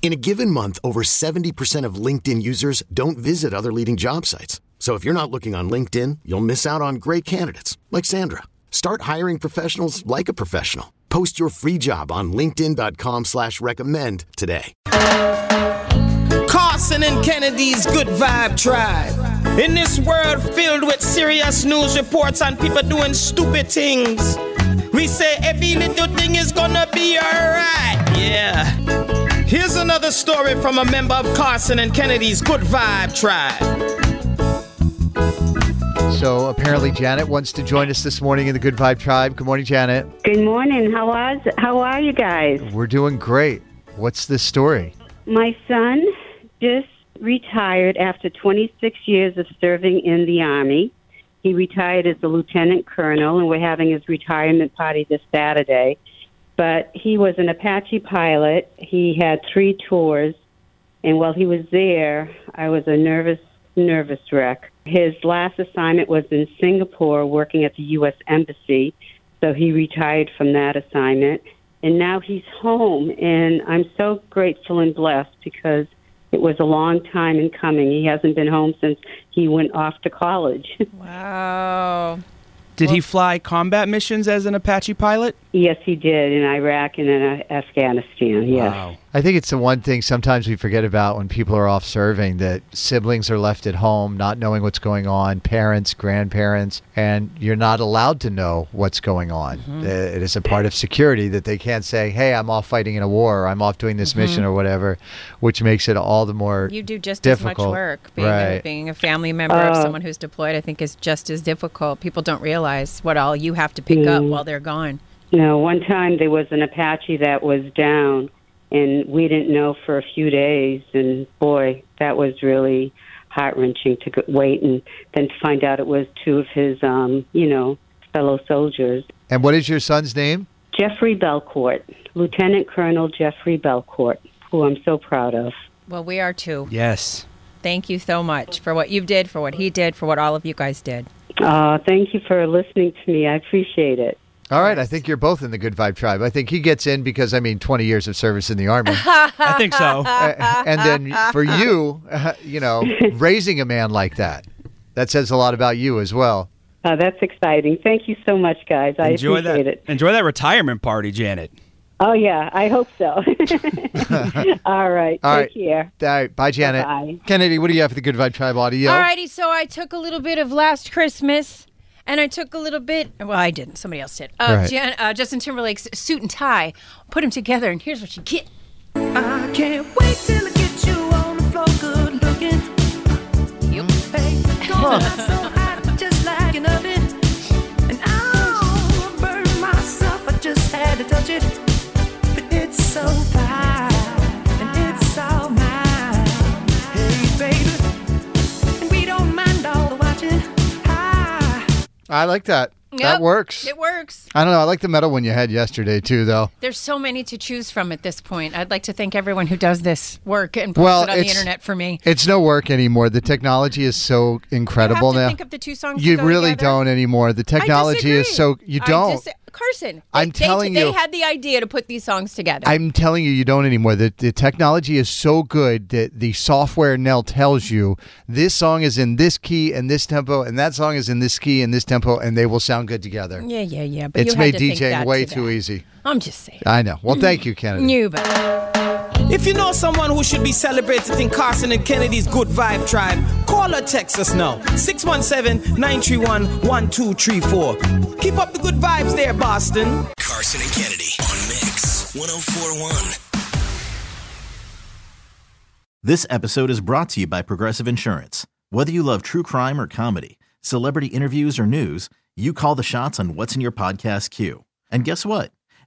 In a given month, over 70% of LinkedIn users don't visit other leading job sites. So if you're not looking on LinkedIn, you'll miss out on great candidates like Sandra. Start hiring professionals like a professional. Post your free job on LinkedIn.com slash recommend today. Carson and Kennedy's Good Vibe Tribe. In this world filled with serious news reports and people doing stupid things, we say every little thing is gonna be alright. Yeah. Here's another story from a member of Carson and Kennedy's Good Vibe Tribe. So apparently Janet wants to join us this morning in the Good Vibe Tribe. Good morning, Janet. Good morning. How was how are you guys? We're doing great. What's this story? My son just retired after 26 years of serving in the army. He retired as a lieutenant colonel and we're having his retirement party this Saturday. But he was an Apache pilot. He had 3 tours and while he was there, I was a nervous nervous wreck. His last assignment was in Singapore working at the US Embassy, so he retired from that assignment and now he's home and I'm so grateful and blessed because it was a long time in coming. He hasn't been home since he went off to college. Wow. Did he fly combat missions as an Apache pilot? Yes, he did in Iraq and in uh, Afghanistan. Yes. Wow. I think it's the one thing sometimes we forget about when people are off serving that siblings are left at home not knowing what's going on, parents, grandparents, and you're not allowed to know what's going on. Mm-hmm. Uh, It is a part of security that they can't say, hey, I'm off fighting in a war or I'm off doing this mission or whatever, which makes it all the more Mm-hmm. You do just as much work. Being, Right. a, being a family member of Oh. someone who's deployed, I think, is just as difficult. People don't realize what all you have to pick up Mm. while they're gone. You know, one time there was an Apache that was down, and we didn't know for a few days. And boy, that was really heart wrenching to go- wait and then to find out it was two of his, um, you know, fellow soldiers. And what is your son's name? Jeffrey Belcourt, Lieutenant Colonel Jeffrey Belcourt, who I'm so proud of. Well, we are too. Yes. Thank you so much for what you did, for what he did, for what all of you guys did. Uh, thank you for listening to me. I appreciate it. All right, I think you're both in the Good Vibe Tribe. I think he gets in because, I mean, 20 years of service in the Army. I think so. Uh, and then for you, uh, you know, raising a man like that, that says a lot about you as well. Uh, that's exciting. Thank you so much, guys. I enjoy appreciate that. it. Enjoy that retirement party, Janet. Oh, yeah, I hope so. All right. All Take care. All right, bye, Janet. Bye-bye. Kennedy, what do you have for the Good Vibe Tribe audio? All righty. so I took a little bit of Last Christmas, and I took a little bit. Well, I didn't. Somebody else did. Uh, Right. Jan, uh, Justin Timberlake's suit and tie. Put them together, and here's what you get. I can't wait till I get you on the floor, good looking. You babe, going out so hot, just like an oven. I like that. That works. It works. I don't know. I like the metal one you had yesterday too, though. There's so many to choose from at this point. I'd like to thank everyone who does this work and posts Well, it on the internet for me. It's no work anymore. The technology is so incredible you now. think of the two songs. you really together. don't anymore. The technology is so you don't. dis- Carson, they, I'm they- telling they you. They had the idea to put these songs together. I'm telling you, you don't anymore. The, the technology is so good that the software now tells you this song is in this key and this tempo, and that song is in this key and this tempo, and they will sound good together. yeah, yeah, yeah. But it's you made DJing way to too easy. I'm just saying. I know. Well, thank you, Kennedy. You bet. If you know someone who should be celebrated in Carson and Kennedy's Good Vibe Tribe, call or text us now. 617-931-1234. Keep up the good vibes there, Boston. Carson and Kennedy on Mix 1041. This episode is brought to you by Progressive Insurance. Whether you love true crime or comedy, celebrity interviews or news, you call the shots on what's in your podcast queue. And guess what?